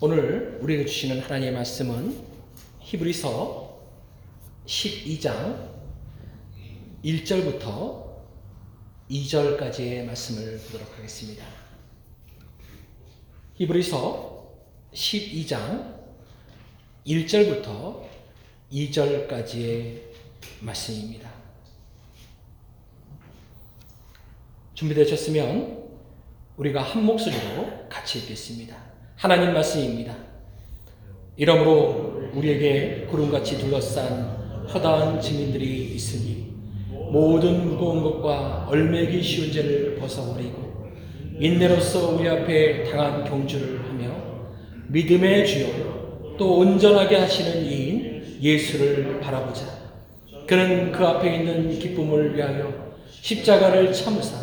오늘 우리에게 주시는 하나님의 말씀은 히브리서 12장 1절부터 2절까지의 말씀을 보도록 하겠습니다. 히브리서 12장 1절부터 2절까지의 말씀입니다. 준비되셨으면 우리가 한 목소리로 같이 읽겠습니다. 하나님 말씀입니다. 이러므로 우리에게 구름같이 둘러싼 허다한 증인들이 있으니 모든 무거운 것과 얼매기 쉬운 죄를 벗어버리고 인내로서 우리 앞에 당한 경주를 하며 믿음의 주요 또 온전하게 하시는 이인 예수를 바라보자. 그는 그 앞에 있는 기쁨을 위하여 십자가를 참으사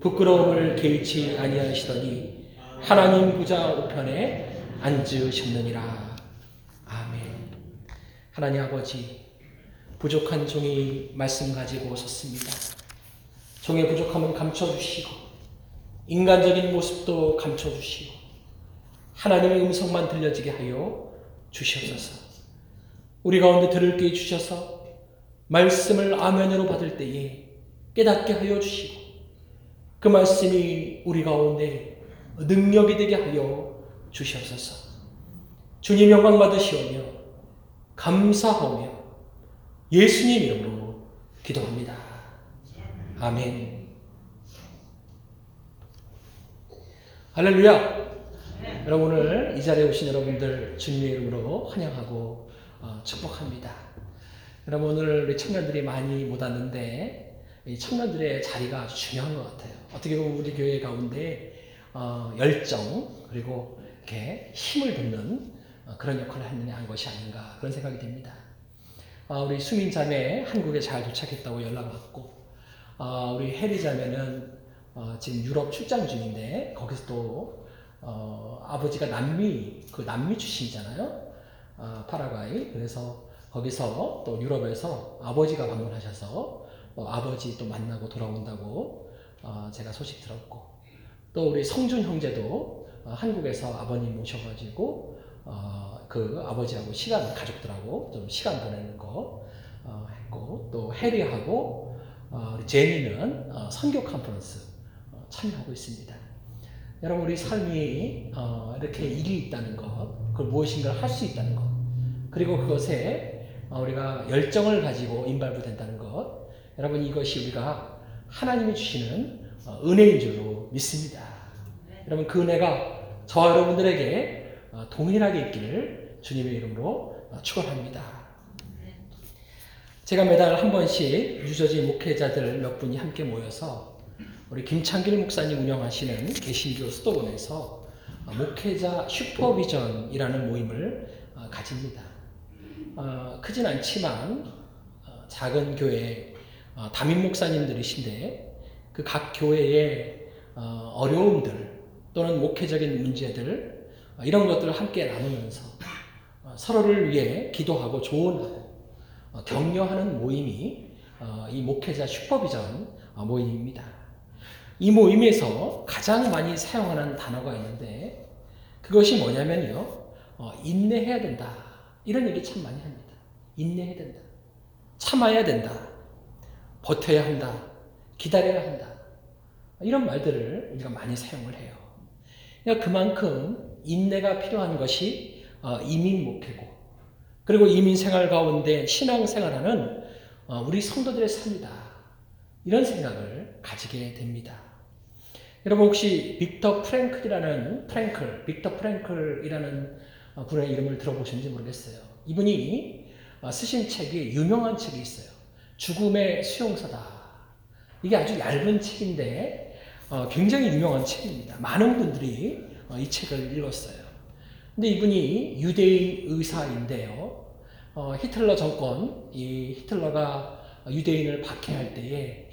부끄러움을 개의치 아니하시더니 하나님 부자 우편에 앉으셨느니라. 아멘. 하나님 아버지, 부족한 종이 말씀 가지고 섰습니다. 종의 부족함은 감춰주시고, 인간적인 모습도 감춰주시고, 하나님의 음성만 들려지게 하여 주시옵소서. 우리 가운데 들을 게 주셔서 말씀을 아멘으로 받을 때에 깨닫게 하여 주시고, 그 말씀이 우리 가운데 능력이 되게 하여 주시옵소서. 주님 영광 받으시오며 감사하며 예수님 이름으로 기도합니다. 아멘. 할렐루야. 여러분 오늘 이 자리에 오신 여러분들 주님의 이름으로 환영하고 어, 축복합니다. 여러분 오늘 우리 청년들이 많이 못 왔는데 이 청년들의 자리가 중요한 것 같아요. 어떻게 보면 우리 교회 가운데 어, 열정 그리고 이렇게 힘을 붓는 어, 그런 역할을 하는 것이 아닌가 그런 생각이 듭니다. 어, 우리 수민 자매 한국에 잘 도착했다고 연락 왔고 어, 우리 해리 자매는 어, 지금 유럽 출장 중인데 거기서 또 어, 아버지가 남미 그 남미 출신이잖아요. 어, 파라과이 그래서 거기서 또 유럽에서 아버지가 방문하셔서 어, 아버지 또 만나고 돌아온다고 어, 제가 소식 들었고 또 우리 성준 형제도 어, 한국에서 아버님 모셔가지고 어, 그 아버지하고 시간 가족들하고 좀 시간 보내는 거 어, 했고 또 해리하고 어, 제니는 어, 선교 컨퍼런스 어, 참여하고 있습니다. 여러분 우리 삶이 어, 이렇게 일이 있다는 것, 그걸 무엇인가를 할 수 있다는 것, 그리고 그것에 어, 우리가 열정을 가지고 인발부된다는 것, 여러분 이것이 우리가 하나님이 주시는 어, 은혜인 줄로 믿습니다. 여러분 그 은혜가 저와 여러분들에게 어, 동일하게 있기를 주님의 이름으로 어, 축원합니다. 제가 매달 한 번씩 유저지 목회자들 몇 분이 함께 모여서 우리 김창길 목사님 운영하시는 개신교 수도원에서 어, 목회자 슈퍼비전이라는 모임을 어, 가집니다. 어, 크진 않지만 어, 작은 교회 어, 담임 목사님들이신데 그 각 교회의 어, 어려움들 또는 목회적인 문제들 어, 이런 것들을 함께 나누면서 어, 서로를 위해 기도하고 조언하고 어, 격려하는 모임이 어, 이 목회자 슈퍼비전 어, 모임입니다. 이 모임에서 가장 많이 사용하는 단어가 있는데 그것이 뭐냐면요. 어, 인내해야 된다. 이런 얘기 참 많이 합니다. 인내해야 된다. 참아야 된다. 버텨야 한다. 기다려야 한다. 이런 말들을 우리가 많이 사용을 해요. 그러니까 그만큼 인내가 필요한 것이 어, 이민 목회고 그리고 이민 생활 가운데 신앙 생활하는 어, 우리 성도들의 삶이다. 이런 생각을 가지게 됩니다. 여러분 혹시 빅터 프랭클이라는 프랭클, 빅터 프랭클이라는 어, 분의 이름을 들어보셨는지 모르겠어요. 이분이 어, 쓰신 책이 유명한 책이 있어요. 죽음의 수용소다. 이게 아주 얇은 책인데 어, 굉장히 유명한 책입니다. 많은 분들이 어, 이 책을 읽었어요. 근데 이분이 유대인 의사인데요. 어, 히틀러 정권, 이 히틀러가 유대인을 박해할 때에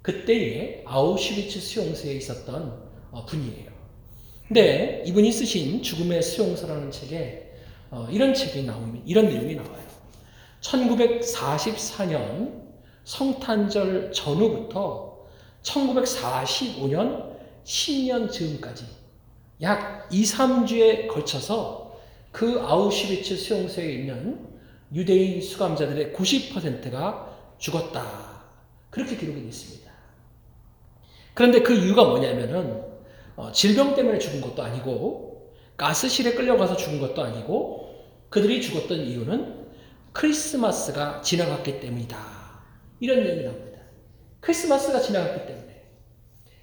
그때에 아우슈비츠 수용소에 있었던 어, 분이에요. 근데 이분이 쓰신 죽음의 수용소라는 책에 어, 이런 책이 나옵니다. 이런 내용이 나와요. 1944년 성탄절 전후부터 1945년 신년 즈음까지 약 2, 3주에 걸쳐서 그 아우슈비츠 수용소에 있는 유대인 수감자들의 90%가 죽었다. 그렇게 기록이 되어 있습니다. 그런데 그 이유가 뭐냐면은 어, 질병 때문에 죽은 것도 아니고 가스실에 끌려가서 죽은 것도 아니고 그들이 죽었던 이유는 크리스마스가 지나갔기 때문이다. 이런 내용이 나옵니다. 크리스마스가 지나갔기 때문에.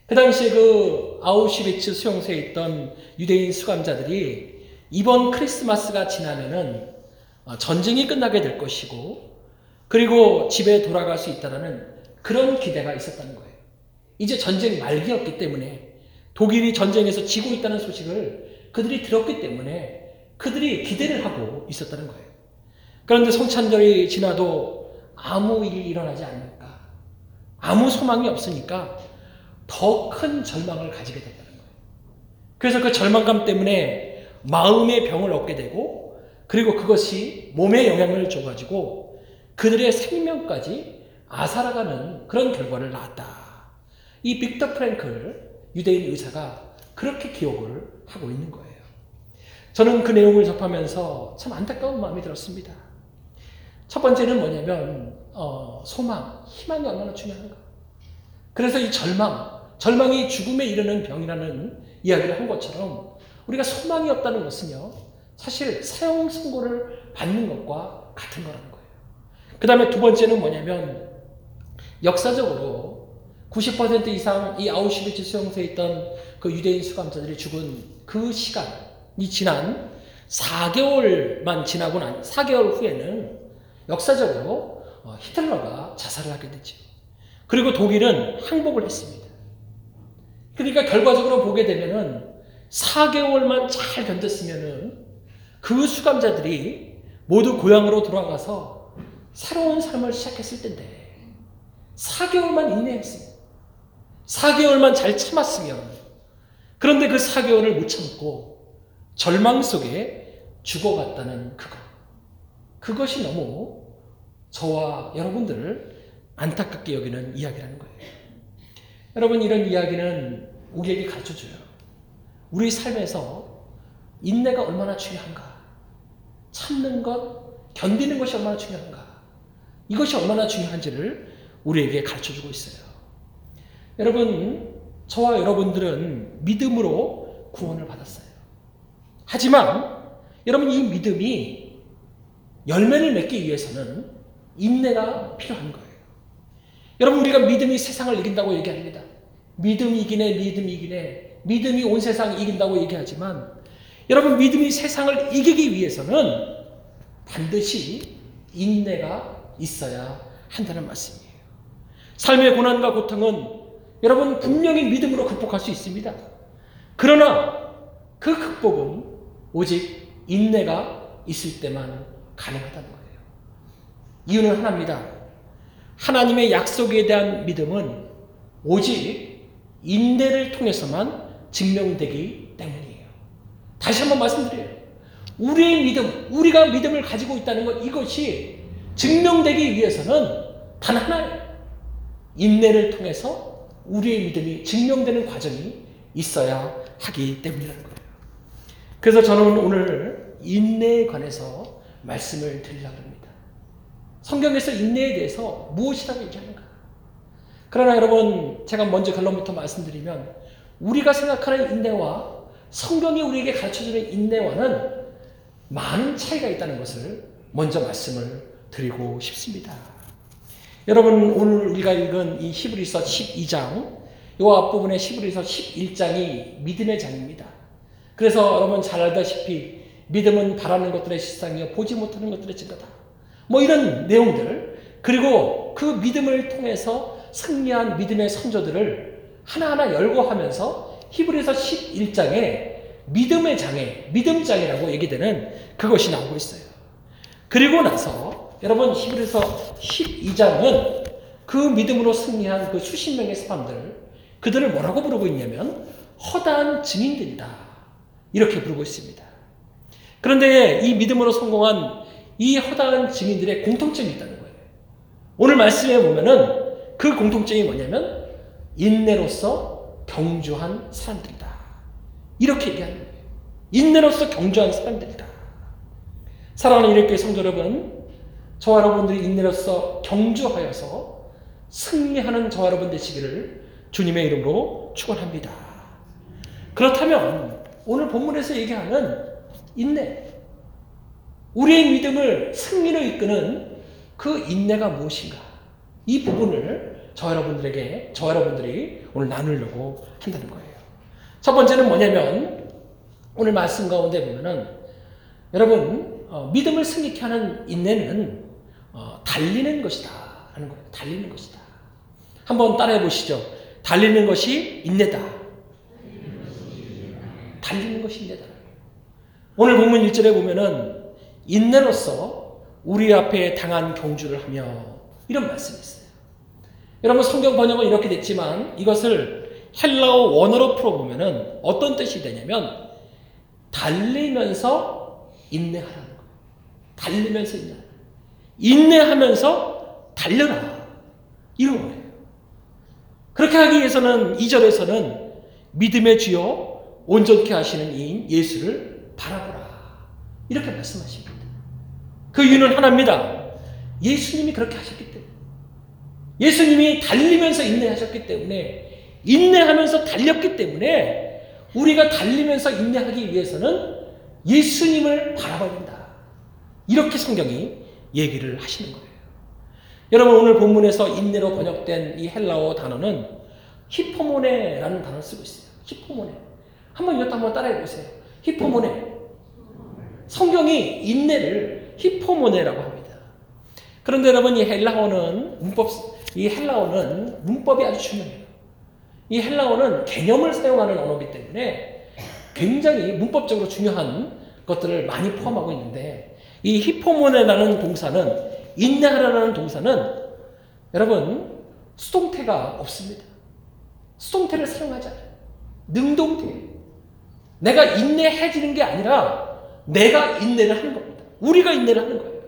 그 당시에 그 아우슈비츠 수용소에 있던 유대인 수감자들이 이번 크리스마스가 지나면은 어, 전쟁이 끝나게 될 것이고 그리고 집에 돌아갈 수 있다라는 그런 기대가 있었다는 거예요. 이제 전쟁 말기였기 때문에 독일이 전쟁에서 지고 있다는 소식을 그들이 들었기 때문에 그들이 기대를 하고 있었다는 거예요. 그런데 성찬절이 지나도 아무 일이 일어나지 않으니까 아무 소망이 없으니까 더 큰 절망을 가지게 됐다는 거예요. 그래서 그 절망감 때문에 마음의 병을 얻게 되고 그리고 그것이 몸에 영향을 줘가지고 그들의 생명까지 아살아가는 그런 결과를 낳았다. 이 빅터 프랭클 유대인 의사가 그렇게 기억을 하고 있는 거예요. 저는 그 내용을 접하면서 참 안타까운 마음이 들었습니다. 첫 번째는 뭐냐면 어, 소망, 희망이 얼마나 중요한가. 그래서 이 절망, 절망이 죽음에 이르는 병이라는 이야기를 한 것처럼 우리가 소망이 없다는 것은요, 사실 사형 선고를 받는 것과 같은 거라는 거예요. 그 다음에 두 번째는 뭐냐면 역사적으로 90% 이상 이 아우슈비츠 수용소에 있던 그 유대인 수감자들이 죽은 그 시간이 지난 4개월만 지나고 난 4개월 후에는 역사적으로 어, 히틀러가 자살을 하게 되죠. 그리고 독일은 항복을 했습니다. 그러니까 결과적으로 보게 되면은 4개월만 잘 견뎠으면은 그 수감자들이 모두 고향으로 돌아가서 새로운 삶을 시작했을 텐데 4개월만 인내했습니다. 4개월만 잘 참았으면 그런데 그 4개월을 못 참고 절망 속에 죽어갔다는 그것. 그것이 너무 저와 여러분들을 안타깝게 여기는 이야기라는 거예요. 여러분 이런 이야기는 우리에게 가르쳐줘요. 우리 삶에서 인내가 얼마나 중요한가. 참는 것, 견디는 것이 얼마나 중요한가. 이것이 얼마나 중요한지를 우리에게 가르쳐주고 있어요. 여러분, 저와 여러분들은 믿음으로 구원을 받았어요. 하지만 여러분 이 믿음이 열매를 맺기 위해서는 인내가 필요한 거예요. 여러분 우리가 믿음이 세상을 이긴다고 얘기합니다. 믿음이 이기네, 믿음이 이기네, 믿음이 온 세상을 이긴다고 얘기하지만 여러분 믿음이 세상을 이기기 위해서는 반드시 인내가 있어야 한다는 말씀이에요. 삶의 고난과 고통은 여러분 분명히 믿음으로 극복할 수 있습니다. 그러나 그 극복은 오직 인내가 있을 때만 가능하다는 거예요. 이유는 하나입니다. 하나님의 약속에 대한 믿음은 오직 인내를 통해서만 증명되기 때문이에요. 다시 한번 말씀드려요. 우리의 믿음, 우리가 믿음을 가지고 있다는 것, 이것이 증명되기 위해서는 단 하나예요. 인내를 통해서 우리의 믿음이 증명되는 과정이 있어야 하기 때문이라는 거예요. 그래서 저는 오늘 인내에 관해서 말씀을 드리려고 합니다. 성경에서 인내에 대해서 무엇이라고 얘기하는가? 그러나 여러분, 제가 먼저 결론부터 말씀드리면, 우리가 생각하는 인내와 성경이 우리에게 가르쳐주는 인내와는 많은 차이가 있다는 것을 먼저 말씀을 드리고 싶습니다. 여러분 오늘 우리가 읽은 이 히브리서 12장 이 앞부분의 히브리서 11장이 믿음의 장입니다. 그래서 여러분 잘 알다시피 믿음은 바라는 것들의 실상이요 보지 못하는 것들의 증거다. 뭐 이런 내용들 그리고 그 믿음을 통해서 승리한 믿음의 선조들을 하나하나 열거하면서 히브리서 11장에 믿음의 장애, 믿음장이라고 얘기되는 그것이 나오고 있어요. 그리고 나서 여러분 히브리서 12장은 그 믿음으로 승리한 그 수십 명의 사람들 그들을 뭐라고 부르고 있냐면 허다한 증인들이다. 이렇게 부르고 있습니다. 그런데 이 믿음으로 성공한 이 허다한 증인들의 공통점이 있다는 거예요. 오늘 말씀에 보면은 그 공통점이 뭐냐면 인내로서 경주한 사람들이다. 이렇게 얘기하는 거예요. 인내로서 경주한 사람들이다. 사랑하는 이렇게 성도 여러분, 저와 여러분들이 인내로서 경주하여서 승리하는 저와 여러분 되시기를 주님의 이름으로 축원합니다. 그렇다면 오늘 본문에서 얘기하는 인내, 우리의 믿음을 승리로 이끄는 그 인내가 무엇인가? 이 부분을 저 여러분들에게, 저 여러분들이 오늘 나누려고 한다는 거예요. 첫 번째는 뭐냐면, 오늘 말씀 가운데 보면은, 여러분, 어, 믿음을 승리케 하는 인내는 어, 달리는 것이다. 하는 거예요. 달리는 것이다. 한번 따라해 보시죠. 달리는 것이 인내다. 달리는 것이 인내다. 오늘 본문 1절에 보면은 인내로서 우리 앞에 당한 경주를 하며 이런 말씀이 있어요. 여러분 성경 번역은 이렇게 됐지만 이것을 헬라어 원어로 풀어보면은 어떤 뜻이 되냐면 달리면서 인내하라는 거예요. 달리면서 인내. 인내하면서 달려라. 이런 거예요. 그렇게 하기 위해서는 2절에서는 믿음의 주여 온전케 하시는 이인 예수를 바라보라. 이렇게 말씀하십니다. 그 이유는 하나입니다. 예수님이 그렇게 하셨기 때문에. 예수님이 달리면서 인내하셨기 때문에, 인내하면서 달렸기 때문에, 우리가 달리면서 인내하기 위해서는 예수님을 바라봐야 된다. 이렇게 성경이 얘기를 하시는 거예요. 여러분, 오늘 본문에서 인내로 번역된 이 헬라어 단어는 히포모네라는 단어를 쓰고 있어요. 히포모네. 한번 이것도 한번 따라해 보세요. 히포모네. 성경이 인내를 히포모네라고 합니다. 그런데 여러분 이 헬라어는 문법 이 헬라어는 문법이 아주 중요해요. 이 헬라어는 개념을 사용하는 언어이기 때문에 굉장히 문법적으로 중요한 것들을 많이 포함하고 있는데 이 히포모네라는 동사는 인내하라는 동사는 여러분 수동태가 없습니다. 수동태를 사용하지 않아요. 능동태. 내가 인내해지는 게 아니라 내가 인내를 하는 겁니다. 우리가 인내를 하는 거예요.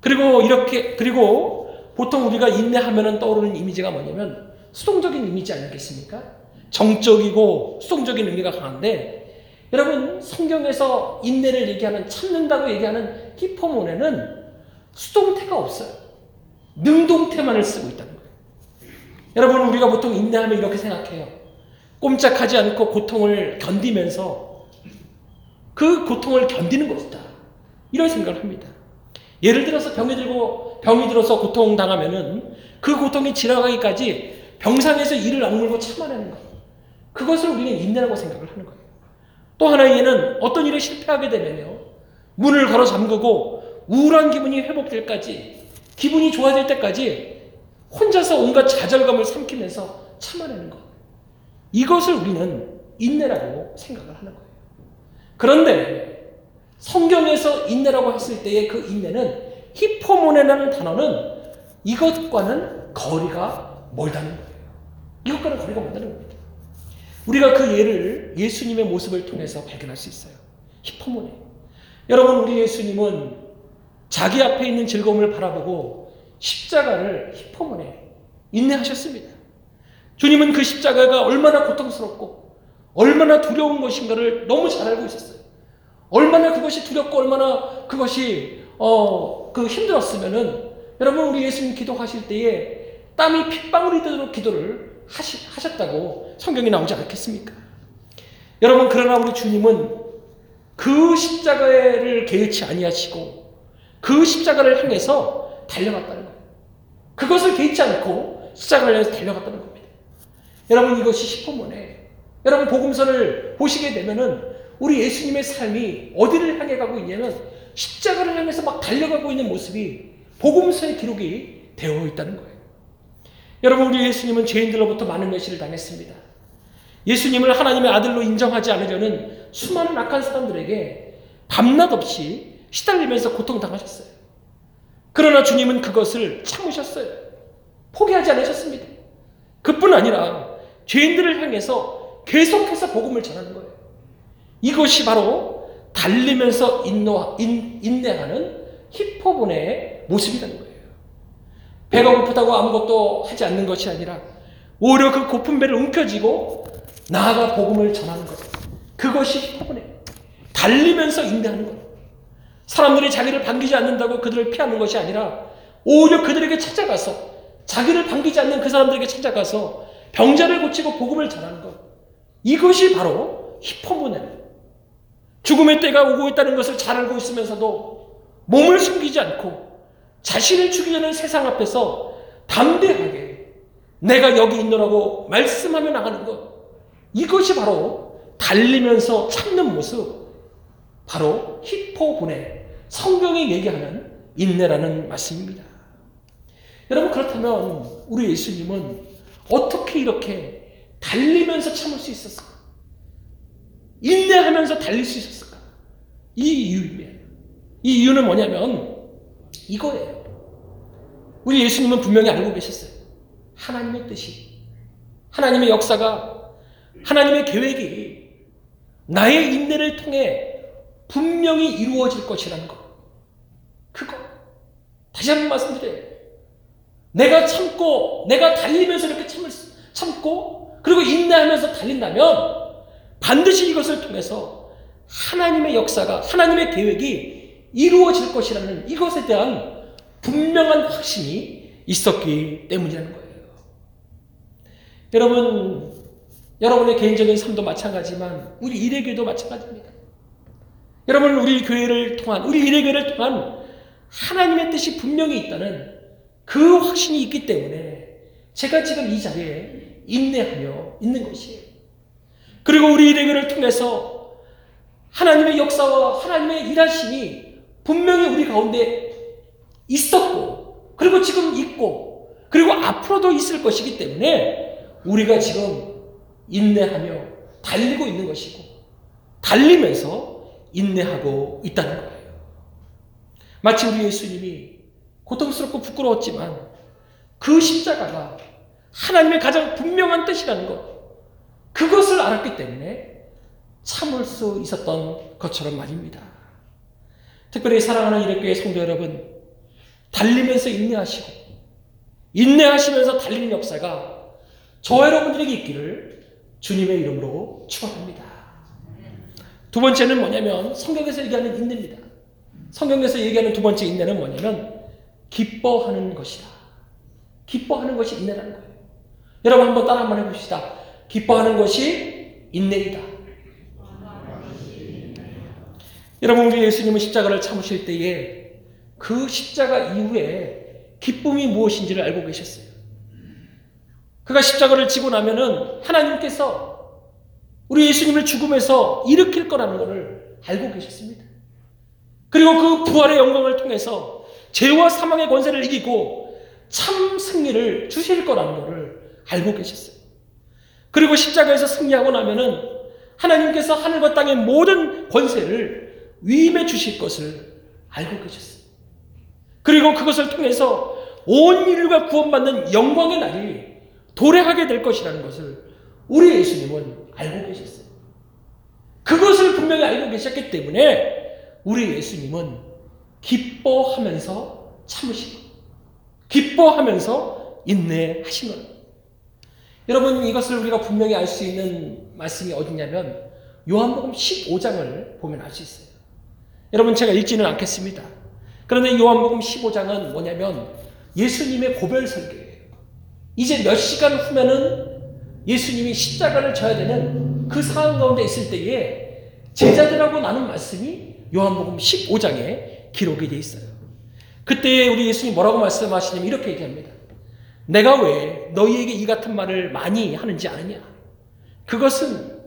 그리고 이렇게 그리고 보통 우리가 인내하면은 떠오르는 이미지가 뭐냐면 수동적인 이미지 아니겠습니까? 정적이고 수동적인 의미가 강한데 여러분 성경에서 인내를 얘기하는 참는다고 얘기하는 히포모네는 수동태가 없어요. 능동태만을 쓰고 있다는 거예요. 여러분 우리가 보통 인내하면 이렇게 생각해요. 꼼짝하지 않고 고통을 견디면서 그 고통을 견디는 것이다. 이런 생각을 합니다. 예를 들어서 병이 들고 병이 들어서 고통 당하면은 그 고통이 지나가기까지 병상에서 이를 악물고 참아내는 것. 그것을 우리는 인내라고 생각을 하는 거예요. 또 하나에는 어떤 일에 실패하게 되면요. 문을 걸어 잠그고 우울한 기분이 회복될까지 기분이 좋아질 때까지 혼자서 온갖 좌절감을 삼키면서 참아내는 것. 이것을 우리는 인내라고 생각을 하는 거예요. 그런데 성경에서 인내라고 했을 때의 그 인내는 히포모네라는 단어는 이것과는 거리가 멀다는 거예요. 이것과는 거리가 멀다는 겁니다. 우리가 그 예를 예수님의 모습을 통해서 발견할 수 있어요. 히포모네. 여러분, 우리 예수님은 자기 앞에 있는 즐거움을 바라보고 십자가를 히포모네 인내하셨습니다. 주님은 그 십자가가 얼마나 고통스럽고 얼마나 두려운 것인가를 너무 잘 알고 있었어요. 얼마나 그것이 두렵고 얼마나 그것이 어, 그 힘들었으면은 여러분 우리 예수님 기도하실 때에 땀이 핏방울이 되도록 기도를 하시, 하셨다고 성경이 나오지 않겠습니까? 여러분 그러나 우리 주님은 그 십자가를 개의치 아니하시고 그 십자가를 향해서 달려갔다는 거예요. 그것을 개의치 않고 십자가를 향해서 달려갔다는 겁니다. 여러분 이것이 시포문에 여러분 복음서를 보시게 되면은 우리 예수님의 삶이 어디를 향해 가고 있냐면 십자가를 향해서 막 달려가고 있는 모습이 복음서의 기록이 되어 있다는 거예요. 여러분 우리 예수님은 죄인들로부터 많은 멸시를 당했습니다. 예수님을 하나님의 아들로 인정하지 않으려는 수많은 악한 사람들에게 밤낮 없이 시달리면서 고통당하셨어요. 그러나 주님은 그것을 참으셨어요. 포기하지 않으셨습니다. 그뿐 아니라 죄인들을 향해서 계속해서 복음을 전하는 거예요. 이것이 바로 달리면서 인노, 인, 인내하는 히포본의 모습이라는 거예요. 배가 고프다고 아무것도 하지 않는 것이 아니라 오히려 그 고픈 배를 움켜쥐고 나아가 복음을 전하는 것. 그것이 히포본의 달리면서 인내하는 것. 사람들이 자기를 반기지 않는다고 그들을 피하는 것이 아니라 오히려 그들에게 찾아가서 자기를 반기지 않는 그 사람들에게 찾아가서 병자를 고치고 복음을 전하는 것. 이것이 바로 히퍼모네는 죽음의 때가 오고 있다는 것을 잘 알고 있으면서도 몸을 숨기지 않고 자신을 죽이려는 세상 앞에서 담대하게 내가 여기 있노라고 말씀하며 나가는 것. 이것이 바로 달리면서 참는 모습. 바로 히포분의 성경이 얘기하는 인내라는 말씀입니다. 여러분 그렇다면 우리 예수님은 어떻게 이렇게 달리면서 참을 수 있었을까? 인내하면서 달릴 수 있었을까? 이 이유입니다. 이 이유는 뭐냐면 이거예요. 우리 예수님은 분명히 알고 계셨어요. 하나님의 뜻이, 하나님의 역사가, 하나님의 계획이 나의 인내를 통해 분명히 이루어질 것이라는 것. 그거. 다시 한 번 말씀드려요. 내가 참고, 내가 달리면서 이렇게 참을, 참고, 그리고 인내하면서 달린다면 반드시 이것을 통해서 하나님의 역사가, 하나님의 계획이 이루어질 것이라는 이것에 대한 분명한 확신이 있었기 때문이라는 거예요. 여러분, 여러분의 개인적인 삶도 마찬가지지만 우리 일에게도 마찬가지입니다. 여러분, 우리 교회를 통한, 우리 일회교를 통한 하나님의 뜻이 분명히 있다는 그 확신이 있기 때문에 제가 지금 이 자리에 인내하며 있는 것이에요. 그리고 우리 일회교를 통해서 하나님의 역사와 하나님의 일하심이 분명히 우리 가운데 있었고, 그리고 지금 있고, 그리고 앞으로도 있을 것이기 때문에 우리가 지금 인내하며 달리고 있는 것이고, 달리면서 인내하고 있다는 거예요. 마치 우리 예수님이 고통스럽고 부끄러웠지만 그 십자가가 하나님의 가장 분명한 뜻이라는 것, 그것을 알았기 때문에 참을 수 있었던 것처럼 말입니다. 특별히 사랑하는 이력교회 성도 여러분, 달리면서 인내하시고, 인내하시면서 달리는 역사가 저 여러분들에게 있기를 주님의 이름으로 축원합니다. 두 번째는 뭐냐면 성경에서 얘기하는 인내입니다. 성경에서 얘기하는 두 번째 인내는 뭐냐면 기뻐하는 것이다. 기뻐하는 것이 인내라는 거예요. 여러분 한번 따라 한번 해봅시다. 기뻐하는 것이 인내이다. 여러분 우리 예수님은 십자가를 참으실 때에 그 십자가 이후에 기쁨이 무엇인지를 알고 계셨어요. 그가 십자가를 지고 나면은 하나님께서 우리 예수님을 죽음에서 일으킬 거라는 것을 알고 계셨습니다. 그리고 그 부활의 영광을 통해서 죄와 사망의 권세를 이기고 참 승리를 주실 거라는 것을 알고 계셨어요. 그리고 십자가에서 승리하고 나면은 하나님께서 하늘과 땅의 모든 권세를 위임해 주실 것을 알고 계셨어요. 그리고 그것을 통해서 온 인류가 구원받는 영광의 날이 도래하게 될 것이라는 것을 우리 예수님은 알고 계셨어요. 그것을 분명히 알고 계셨기 때문에 우리 예수님은 기뻐하면서 참으시고 기뻐하면서 인내하신 겁니다. 여러분 이것을 우리가 분명히 알 수 있는 말씀이 어디냐면 요한복음 15장을 보면 알 수 있어요. 여러분 제가 읽지는 않겠습니다. 그런데 요한복음 15장은 뭐냐면 예수님의 고별 설교예요. 이제 몇 시간 후면은 예수님이 십자가를 져야 되는 그 상황 가운데 있을 때에 제자들하고 나눈 말씀이 요한복음 15장에 기록이 되어 있어요. 그때 우리 예수님 뭐라고 말씀하시냐면 이렇게 얘기합니다. 내가 왜 너희에게 이 같은 말을 많이 하는지 아느냐? 그것은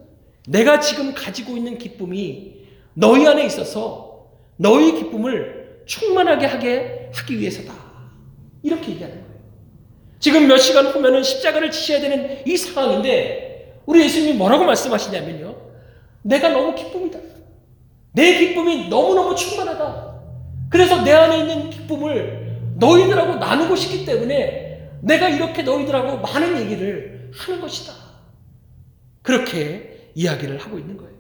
내가 지금 가지고 있는 기쁨이 너희 안에 있어서 너희 기쁨을 충만하게 하게 하기 위해서다. 이렇게 얘기하는 거예요. 지금 몇 시간 후면은 십자가를 지셔야 되는 이 상황인데 우리 예수님이 뭐라고 말씀하시냐면요. 내가 너무 기쁨이다. 내 기쁨이 너무너무 충만하다. 그래서 내 안에 있는 기쁨을 너희들하고 나누고 싶기 때문에 내가 이렇게 너희들하고 많은 얘기를 하는 것이다. 그렇게 이야기를 하고 있는 거예요.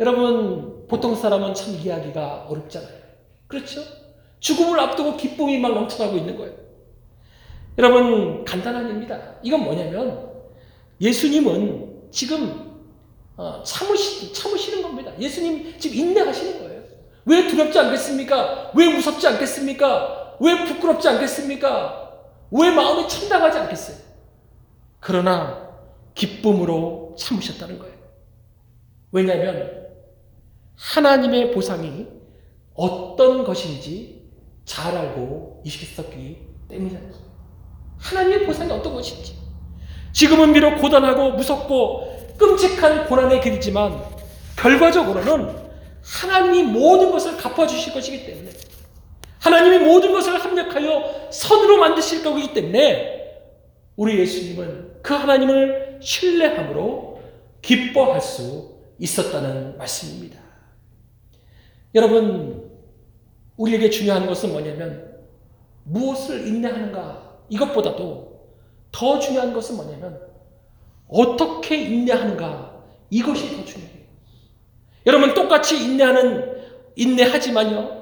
여러분, 보통 사람은 참 이야기가 어렵잖아요. 그렇죠? 죽음을 앞두고 기쁨이 막 넘쳐나고 있는 거예요. 여러분 간단한 입니다. 이건 뭐냐면 예수님은 지금 어, 참으시, 참으시는 겁니다. 예수님 지금 인내하시는 거예요. 왜 두렵지 않겠습니까? 왜 무섭지 않겠습니까? 왜 부끄럽지 않겠습니까? 왜 마음이 참담하지 않겠어요? 그러나 기쁨으로 참으셨다는 거예요. 왜냐하면 하나님의 보상이 어떤 것인지 잘 알고 있었기 때문이잖아요. 하나님의 보상이 어떤 것인지. 지금은 비록 고단하고 무섭고 끔찍한 고난의 길이지만 결과적으로는 하나님이 모든 것을 갚아주실 것이기 때문에 하나님이 모든 것을 합력하여 선으로 만드실 거기 때문에 우리 예수님은 그 하나님을 신뢰함으로 기뻐할 수 있었다는 말씀입니다. 여러분, 우리에게 중요한 것은 뭐냐면 무엇을 인내하는가 이것보다도 더 중요한 것은 뭐냐면 어떻게 인내하는가 이것이 더 중요해요. 여러분 똑같이 인내하는 인내하지만요.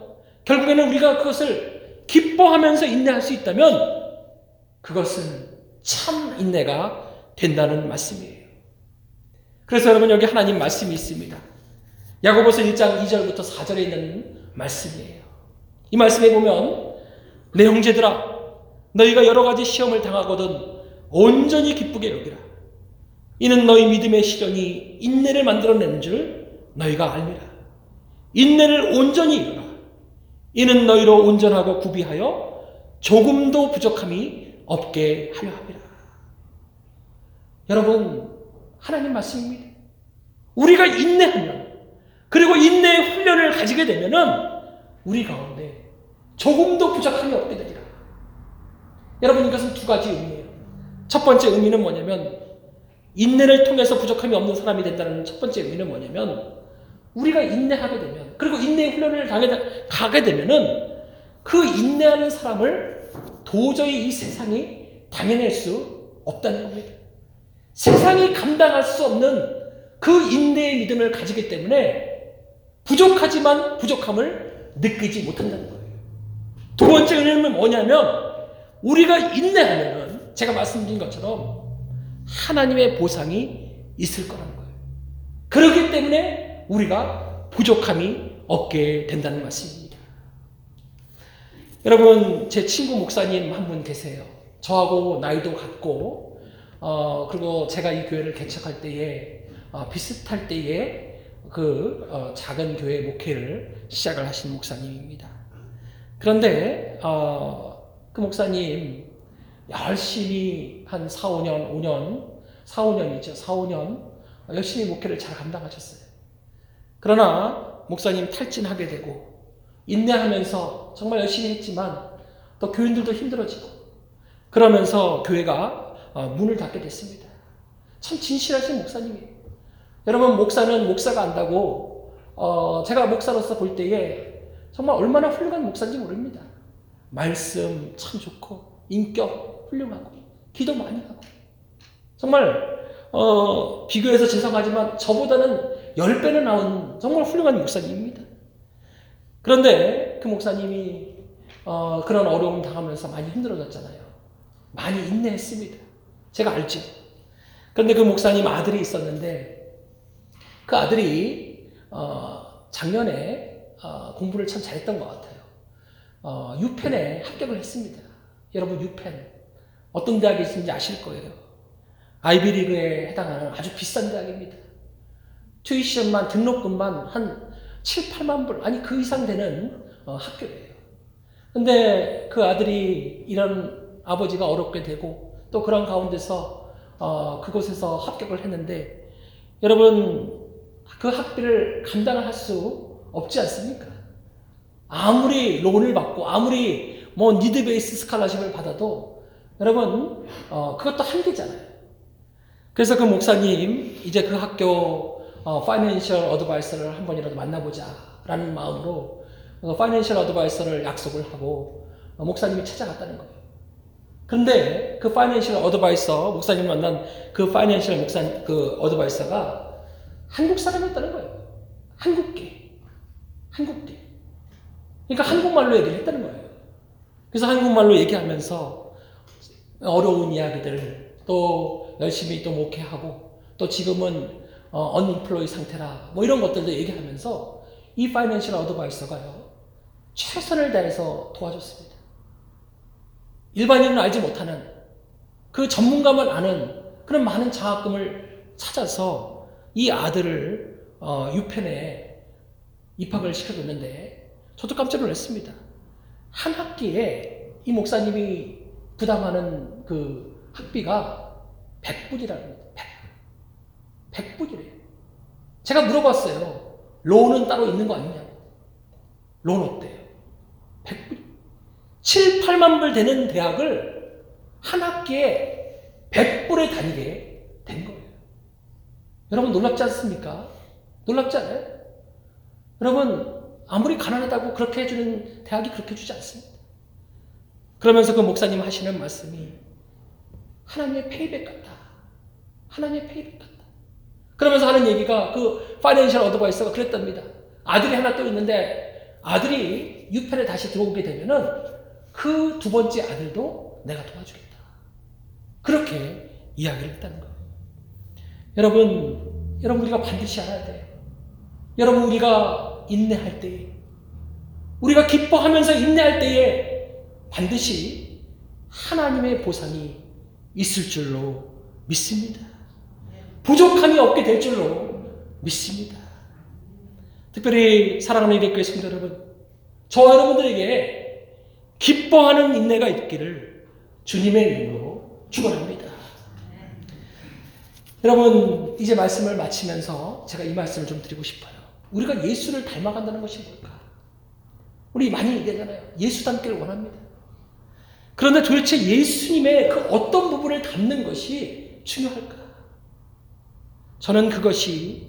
결국에는 우리가 그것을 기뻐하면서 인내할 수 있다면 그것은 참 인내가 된다는 말씀이에요. 그래서 여러분 여기 하나님 말씀이 있습니다. 야고보서 1장 2절부터 4절에 있는 말씀이에요. 이 말씀에 보면 내 형제들아 너희가 여러 가지 시험을 당하거든 온전히 기쁘게 여기라. 이는 너희 믿음의 시련이 인내를 만들어내는 줄 너희가 알미라. 인내를 온전히 이루라. 이는 너희로 온전하고 구비하여 조금도 부족함이 없게 하려 함이라. 여러분, 하나님 말씀입니다. 우리가 인내하면, 그리고 인내의 훈련을 가지게 되면은 우리 가운데 조금도 부족함이 없게 되리라. 여러분, 이것은 두 가지 의미예요. 첫 번째 의미는 뭐냐면, 인내를 통해서 부족함이 없는 사람이 된다는 첫 번째 의미는 뭐냐면, 우리가 인내하게 되면, 그리고 인내의 훈련을 당해, 가게 되면은, 그 인내하는 사람을 도저히 이 세상이 당해낼 수 없다는 겁니다. 세상이 감당할 수 없는 그 인내의 믿음을 가지기 때문에 부족하지만 부족함을 느끼지 못한다는 거예요. 두 번째 은혜는 뭐냐면 우리가 인내하면은 제가 말씀드린 것처럼 하나님의 보상이 있을 거라는 거예요. 그렇기 때문에 우리가 부족함이 없게 된다는 말씀입니다. 여러분, 제 친구 목사님 한 분 계세요. 저하고 나이도 같고, 어, 그리고 제가 이 교회를 개척할 때에, 어, 비슷할 때에 그 어, 작은 교회 목회를 시작을 하신 목사님입니다. 그런데, 어, 그 목사님 열심히 한 4, 5년, 5년, 4, 5년이죠. 4, 5년 열심히 목회를 잘 감당하셨어요. 그러나 목사님 탈진하게 되고 인내하면서 정말 열심히 했지만 또 교인들도 힘들어지고 그러면서 교회가 어, 문을 닫게 됐습니다. 참 진실하신 목사님이에요. 여러분 목사는 목사가 안다고 어, 제가 목사로서 볼 때에 정말 얼마나 훌륭한 목사인지 모릅니다. 말씀 참 좋고 인격 훌륭하고 기도 많이 하고 정말 어, 비교해서 죄송하지만 저보다는 10배는 나온 정말 훌륭한 목사님입니다. 그런데 그 목사님이 어, 그런 어려움 당하면서 많이 힘들어졌잖아요. 많이 인내했습니다. 제가 알죠. 그런데 그 목사님 아들이 있었는데 그 아들이 어, 작년에 어, 공부를 참 잘했던 것 같아요. 어, 유펜에 합격을 했습니다. 여러분 유펜 어떤 대학에 있는지 아실 거예요. 아이비리그에 해당하는 아주 비싼 대학입니다. 튜이션만 등록금만 한 7, 8만 불 아니 그 이상 되는 어, 학교예요. 근데 그 아들이 이런 아버지가 어렵게 되고 또 그런 가운데서 어, 그곳에서 합격을 했는데 여러분 그 학비를 감당을 할수 없지 않습니까? 아무리 loan을 받고 아무리 뭐 니드 베이스 스칼라십을 받아도 여러분 어, 그것도 한계잖아요. 그래서 그 목사님 이제 그 학교 어, financial advisor를 한 번이라도 만나보자라는 마음으로 어, financial advisor를 약속을 하고 어, 목사님이 찾아갔다는 거예요. 근데 그 파이낸셜 어드바이서 목사님 만난 그 파이낸셜 목사 그 어드바이서가 한국 사람이었다는 거예요. 한국계, 한국계. 그러니까 한국말로 얘기를 했다는 거예요. 그래서 한국말로 얘기하면서 어려운 이야기들 또 열심히 또 목회하고 또 지금은 어, 언플로이 상태라 뭐 이런 것들도 얘기하면서 이 파이낸셜 어드바이서가요. 최선을 다해서 도와줬습니다. 일반인은 알지 못하는 그 전문가만 아는 그런 많은 장학금을 찾아서 이 아들을 어, 유펜에 입학을 시켜줬는데 저도 깜짝 놀랐습니다. 한 학기에 이 목사님이 부담하는 그 학비가 100불이라는 겁니다. 100, 100불이래요. 제가 물어봤어요. 론은 따로 있는 거 아니냐고. 론 어때요? 100불. 7, 8만 불 되는 대학을 한 학기에 100불에 다니게 된 거예요. 여러분 놀랍지 않습니까? 놀랍지 않아요? 여러분 아무리 가난하다고 그렇게 해주는 대학이 그렇게 주지 않습니다. 그러면서 그 목사님 하시는 말씀이 하나님의 payback 같다. 하나님의 payback 같다. 그러면서 하는 얘기가 그 financial advisor가 그랬답니다. 아들이 하나 또 있는데 아들이 UPenn에 다시 들어오게 되면은 그 두 번째 아들도 내가 도와주겠다. 그렇게 이야기를 했다는 거예요. 여러분, 여러분 우리가 반드시 알아야 돼요. 여러분 우리가 인내할 때에 우리가 기뻐하면서 인내할 때에 반드시 하나님의 보상이 있을 줄로 믿습니다. 부족함이 없게 될 줄로 믿습니다. 특별히 사랑하는 이대교회 성도 여러분, 저 여러분들에게 기뻐하는 인내가 있기를 주님의 이름으로 축원합니다. 여러분 이제 말씀을 마치면서 제가 이 말씀을 좀 드리고 싶어요. 우리가 예수를 닮아간다는 것이 뭘까? 우리 많이 얘기하잖아요. 예수 닮기를 원합니다. 그런데 도대체 예수님의 그 어떤 부분을 닮는 것이 중요할까? 저는 그것이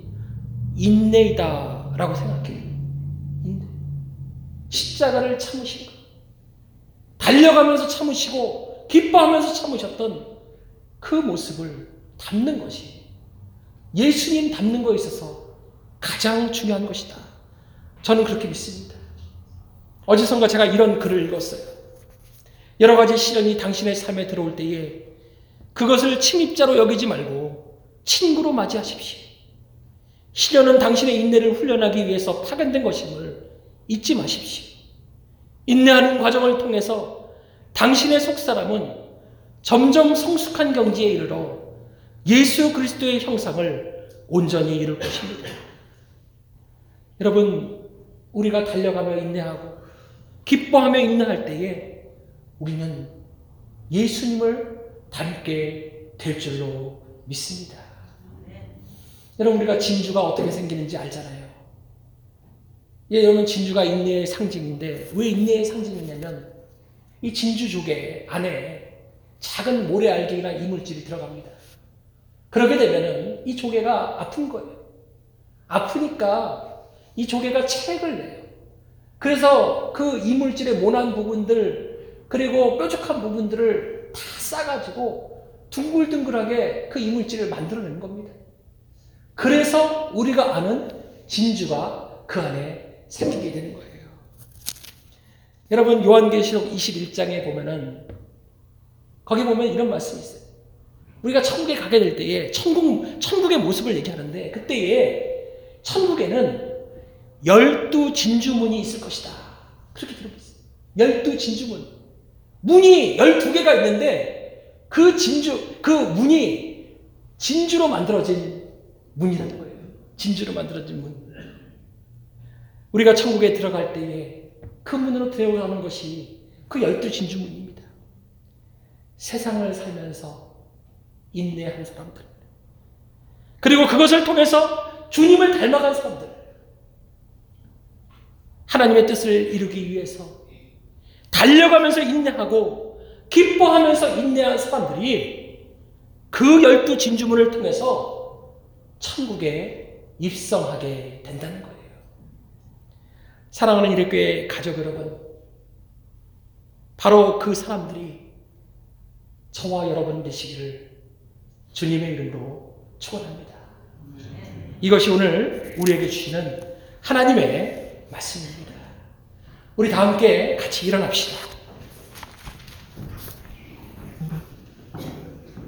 인내이다라고 생각해요. 인내. 십자가를 참으신 것. 달려가면서 참으시고 기뻐하면서 참으셨던 그 모습을 담는 것이 예수님 담는 거에 있어서 가장 중요한 것이다. 저는 그렇게 믿습니다. 어디선가 제가 이런 글을 읽었어요. 여러 가지 시련이 당신의 삶에 들어올 때에 그것을 침입자로 여기지 말고 친구로 맞이하십시오. 시련은 당신의 인내를 훈련하기 위해서 파견된 것임을 잊지 마십시오. 인내하는 과정을 통해서 당신의 속사람은 점점 성숙한 경지에 이르러 예수 그리스도의 형상을 온전히 이룰 것입니다. 여러분, 우리가 달려가며 인내하고 기뻐하며 인내할 때에 우리는 예수님을 닮게 될 줄로 믿습니다. 여러분, 우리가 진주가 어떻게 생기는지 알잖아요. 예, 여러분, 진주가 인내의 상징인데, 왜 인내의 상징이냐면, 이 진주 조개 안에 작은 모래 알갱이나 이물질이 들어갑니다. 그러게 되면은 이 조개가 아픈 거예요. 아프니까 이 조개가 체액을 내요. 그래서 그 이물질의 모난 부분들 그리고 뾰족한 부분들을 다 싸가지고 둥글둥글하게 그 이물질을 만들어내는 겁니다. 그래서 우리가 아는 진주가 그 안에 생기게 되는 거예요. 여러분 요한계시록 21장에 보면은 거기 보면 이런 말씀이 있어요. 우리가 천국에 가게 될 때에 천국 천국의 모습을 얘기하는데 그때에 천국에는 열두 진주문이 있을 것이다. 그렇게 들어있어요. 열두 진주문. 문이 열두 개가 있는데 그 진주 그 문이 진주로 만들어진 문이라는 거예요. 진주로 만들어진 문. 우리가 천국에 들어갈 때에 그 문으로 들어가는 것이 그 열두 진주문입니다. 세상을 살면서 인내한 사람들. 그리고 그것을 통해서 주님을 닮아간 사람들. 하나님의 뜻을 이루기 위해서 달려가면서 인내하고 기뻐하면서 인내한 사람들이 그 열두 진주문을 통해서 천국에 입성하게 된다는 거예요. 사랑하는 이래교회 가족 여러분, 바로 그 사람들이 저와 여러분 되시기를 주님의 이름으로 축원합니다. 이것이 오늘 우리에게 주시는 하나님의 말씀입니다. 우리 다 함께 같이 일어납시다.